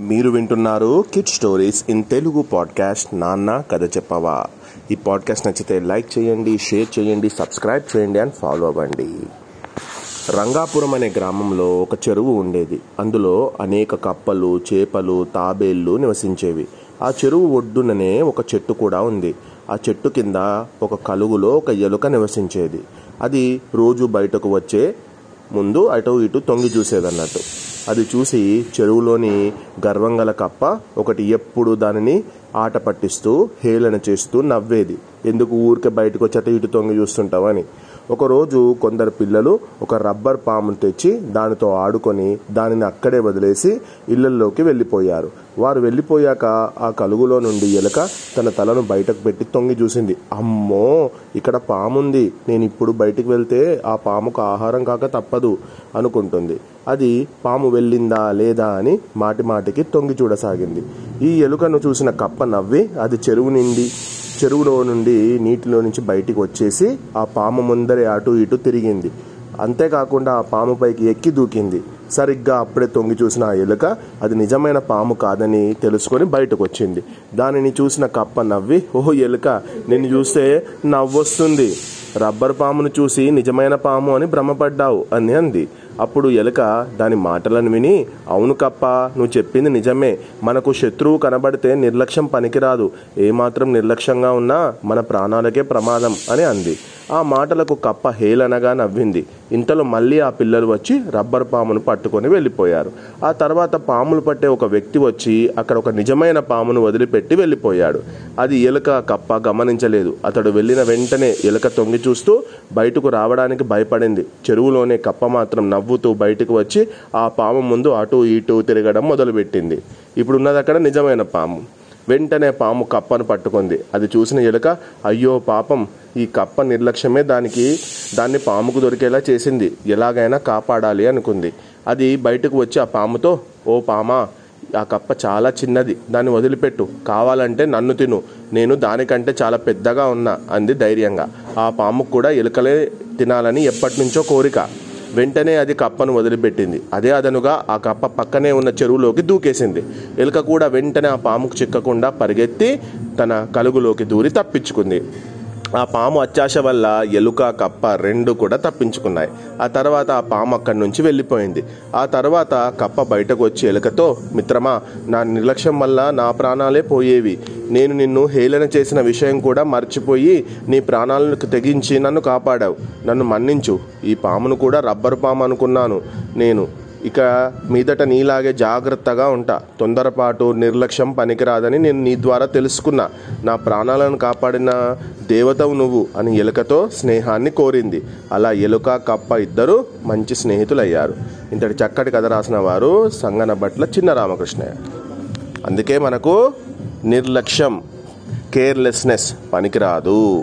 మీరు వింటున్నారు kid stories in Telugu podcast నాన్న కథ చెప్పవా ఈ పాడ్కాస్ట్ నచ్చితే లైక్ చేయండి షేర్ చేయండి సబ్స్క్రైబ్ చేయండి అండ్ ఫాలో అవ్వండి. రంగాపురం అనే గ్రామంలో ఒక చెరువు ఉండేది. అందులో అనేక కప్పలు చేపలు తాబేళ్ళు నివసించేవి. ఆ చెరువు ఒడ్డుననే ఒక చెట్టు కూడా ఉంది. ఆ చెట్టు కింద ఒక కలుగులో ఒక ఎలుక నివసించేది. అది రోజు బయటకు వచ్చే ముందు అటు ఇటు తొంగి చూసేదన్నట్టు. అది చూసి చెరువులోని గర్వంగల కప్ప ఒకటి ఎప్పుడు దానిని ఆట పట్టిస్తూ హేళన చేస్తూ నవ్వేది. ఎందుకు ఊరికే బయటకు వచ్చి అటు ఇటు తొంగి చూస్తుంటావని. ఒకరోజు కొందరు పిల్లలు ఒక రబ్బర్ పామును తెచ్చి దానితో ఆడుకొని దానిని అక్కడే వదిలేసి ఇళ్ళల్లోకి వెళ్ళిపోయారు. వారు వెళ్ళిపోయాక ఆ కలుగులో నుండి ఎలుక తన తలను బయటకు పెట్టి తొంగి చూసింది. అమ్మో ఇక్కడ పాముంది. నేను ఇప్పుడు బయటికి వెళ్తే ఆ పాముకు ఆహారం కాక తప్పదు అనుకుంటుంది. అది పాము వెళ్ళిందా లేదా అని మాటి మాటికి తొంగి చూడసాగింది. ఈ ఎలుకను చూసిన కప్ప నవ్వి అది చెరువు నిండి చెరువులో నుండి నీటిలో నుంచి బయటికి వచ్చేసి ఆ పాము ముందరే అటు ఇటు తిరిగింది. అంతేకాకుండా ఆ పాము పైకి ఎక్కి దూకింది. సరిగ్గా అప్పుడే తొంగి చూసిన ఆ ఎలుక అది నిజమైన పాము కాదని తెలుసుకొని బయటకు వచ్చింది దానిని చూసిన కప్ప నవ్వి ఓహో ఎలుక నిన్ను చూస్తే నవ్వొస్తుంది. రబ్బర్ పామును చూసి నిజమైన పాము అని భ్రమపడ్డావు అని అంది. అప్పుడు ఎలుక దాని మాటలను విని అవును కప్ప నువ్వు చెప్పింది నిజమే. మనకు శత్రువు కనబడితే నిర్లక్ష్యం పనికిరాదు. ఏమాత్రం నిర్లక్ష్యంగా ఉన్నా మన ప్రాణాలకే ప్రమాదం అని అంది. ఆ మాటలకు కప్ప హేళనగా నవ్వింది. ఇంతలో మళ్ళీ ఆ పిల్లలు వచ్చి రబ్బర్ పామును పట్టుకొని వెళ్ళిపోయారు. ఆ తర్వాత పాములు పట్టే ఒక వ్యక్తి వచ్చి అక్కడ ఒక నిజమైన పామును వదిలిపెట్టి వెళ్ళిపోయాడు. అది ఎలుక కప్ప గమనించలేదు. అతడు వెళ్ళిన వెంటనే ఎలుక తొంగి చూస్తూ బయటకు రావడానికి భయపడింది. చెరువులోనే కప్ప మాత్రం నవ్వుతూ బయటకు వచ్చి ఆ పాము ముందు అటు ఇటు తిరగడం మొదలుపెట్టింది. ఇప్పుడున్నది అక్కడ నిజమైన పాము. వెంటనే పాము కప్పను పట్టుకుంది. అది చూసిన ఎలుక అయ్యో పాపం ఈ కప్ప నిర్లక్ష్యమే దానికి దాన్ని పాముకు దొరికేలా చేసింది. ఎలాగైనా కాపాడాలి అనుకుంది. అది బయటకు వచ్చి ఆ పాముతో ఓ పామా ఆ కప్ప చాలా చిన్నది దాన్ని వదిలిపెట్టు. కావాలంటే నన్ను తిను. నేను దానికంటే చాలా పెద్దగా ఉన్నా అంది ధైర్యంగా. ఆ పాముకు కూడా ఎలుకలే తినాలని ఎప్పటి నుంచో కోరిక. వెంటనే అది కప్పను వదిలిపెట్టింది. అదే అదనుగా ఆ కప్ప పక్కనే ఉన్న చెరువులోకి దూకేసింది. ఎలుక కూడా వెంటనే ఆ పాముకు చిక్కకుండా పరిగెత్తి తన కలుగులోకి దూరి తప్పించుకుంది. ఆ పాము అత్యాశ వల్ల ఎలుక కప్ప రెండు కూడా తప్పించుకున్నాయి. ఆ తర్వాత ఆ పాము అక్కడి నుంచి వెళ్ళిపోయింది. ఆ తర్వాత కప్ప బయటకు వచ్చి ఎలుకతో మిత్రమా నా నిర్లక్ష్యం వల్ల నా ప్రాణాలే పోయేవి. నేను నిన్ను హేళన చేసిన విషయం కూడా మర్చిపోయి నీ ప్రాణాలను తెగించి నన్ను కాపాడావు. నన్ను మన్నించు. ఈ పామును కూడా రబ్బరు పాము అనుకున్నాను నేను. ఇక మీదట నీలాగే జాగ్రత్తగా ఉంటా. తొందరపాటు నిర్లక్ష్యం పనికిరాదని నేను నీ ద్వారా తెలుసుకున్నా. నా ప్రాణాలను కాపాడిన దేవతవు నువ్వు అని ఎలుకతో స్నేహాన్ని కోరింది. అలా ఎలుక కప్ప ఇద్దరు మంచి స్నేహితులయ్యారు. ఇంతటి చక్కటి కథ రాసిన వారు సంగన భట్ల చిన్న రామకృష్ణయ్య. అందుకే మనకు నిర్లక్ష్యం కేర్లెస్నెస్ పనికిరాదు.